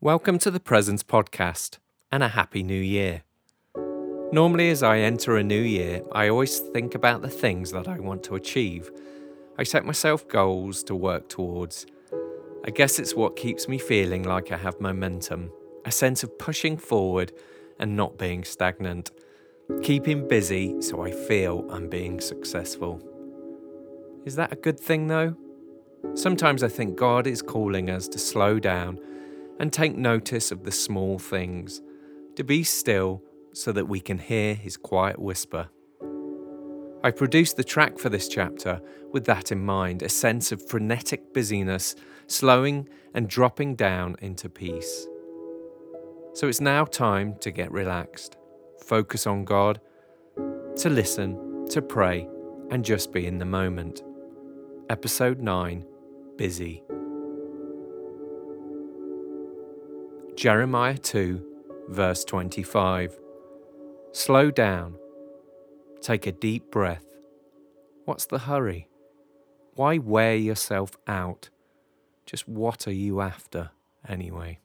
Welcome to the Presence Podcast and a Happy New Year. Normally, as I enter a new year, I always think about the things that I want to achieve. I set myself goals to work towards. I guess it's what keeps me feeling like I have momentum, a sense of pushing forward and not being stagnant, keeping busy so I feel I'm being successful. Is that a good thing though? Sometimes I think God is calling us to slow down and take notice of the small things, to be still so that we can hear His quiet whisper. I produced the track for this chapter with that in mind a sense of frenetic busyness, slowing and dropping down into peace. So it's now time to get relaxed, focus on God, to listen, to pray, and just be in the moment. Episode 9 Busy. Jeremiah 2, verse 25. Slow down. Take a deep breath. What's the hurry? Why wear yourself out? Just what are you after, anyway?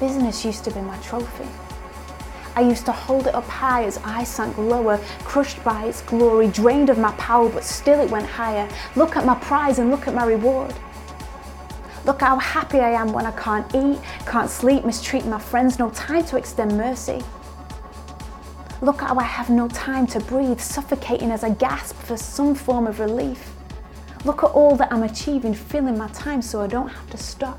Business used to be my trophy. I used to hold it up high as I sank lower, crushed by its glory, drained of my power, but still it went higher. Look at my prize and look at my reward. Look how happy I am when I can't eat, can't sleep, mistreat my friends, no time to extend mercy. Look how I have no time to breathe, suffocating as I gasp for some form of relief. Look at all that I'm achieving, filling my time so I don't have to stop.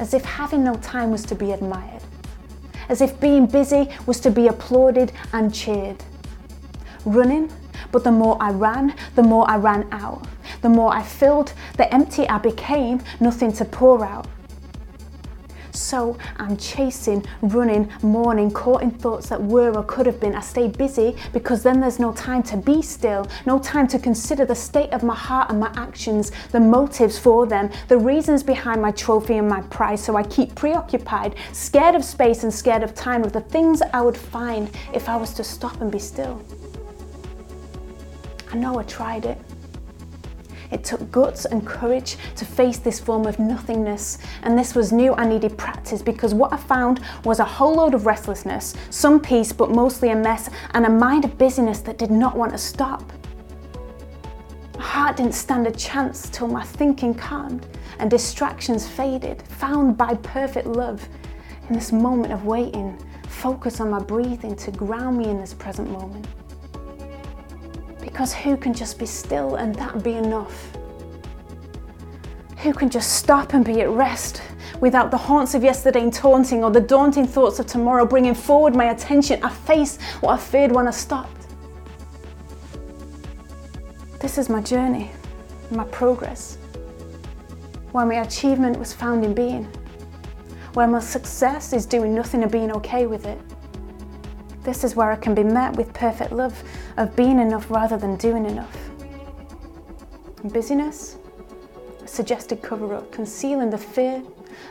As if having no time was to be admired. As if being busy was to be applauded and cheered. Running, but the more I ran, the more I ran out. The more I filled, the empty I became, nothing to pour out. So I'm chasing, running, mourning, caught in thoughts that were or could have been. I stay busy because then there's no time to be still, no time to consider the state of my heart and my actions, the motives for them, the reasons behind my trophy and my prize. So I keep preoccupied, scared of space and scared of time, of the things I would find if I was to stop and be still. I know I tried it. It took guts and courage to face this form of nothingness, and this was new. I needed practice because what I found was a whole load of restlessness, some peace, but mostly a mess, and a mind of busyness that did not want to stop. My heart didn't stand a chance till my thinking calmed and distractions faded, found by perfect love. In this moment of waiting, focus on my breathing to ground me in this present moment. Because who can just be still and that be enough? Who can just stop and be at rest without the haunts of yesterday taunting or the daunting thoughts of tomorrow bringing forward my attention? I face what I feared when I stopped. This is my journey, my progress, where my achievement was found in being, where my success is doing nothing and being okay with it. This is where I can be met with perfect love of being enough rather than doing enough. And busyness, a suggested cover up, concealing the fear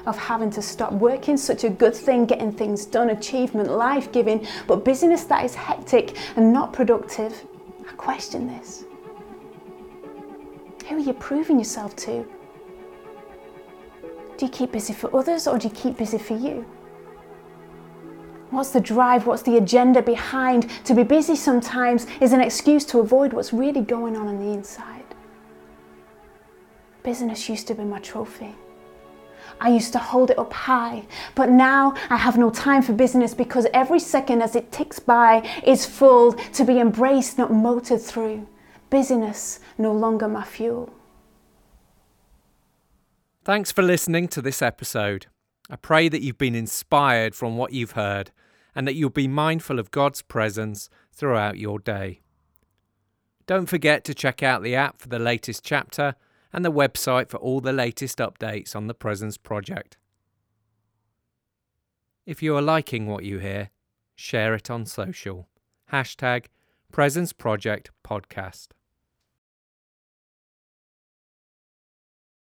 of having to stop working, such a good thing, getting things done, achievement, life giving, but busyness that is hectic and not productive. I question this. Who are you proving yourself to? Do you keep busy for others or do you keep busy for you? What's the drive? What's the agenda behind? To be busy sometimes is an excuse to avoid what's really going on on the inside. Business used to be my trophy. I used to hold it up high, but now I have no time for business because every second as it ticks by is full to be embraced, not motored through. Busyness no longer my fuel. Thanks for listening to this episode. I pray that you've been inspired from what you've heard and that you'll be mindful of God's presence throughout your day. Don't forget to check out the app for the latest chapter and the website for all the latest updates on the Presence Project. If you are liking what you hear, share it on social. Hashtag Presence Project Podcast.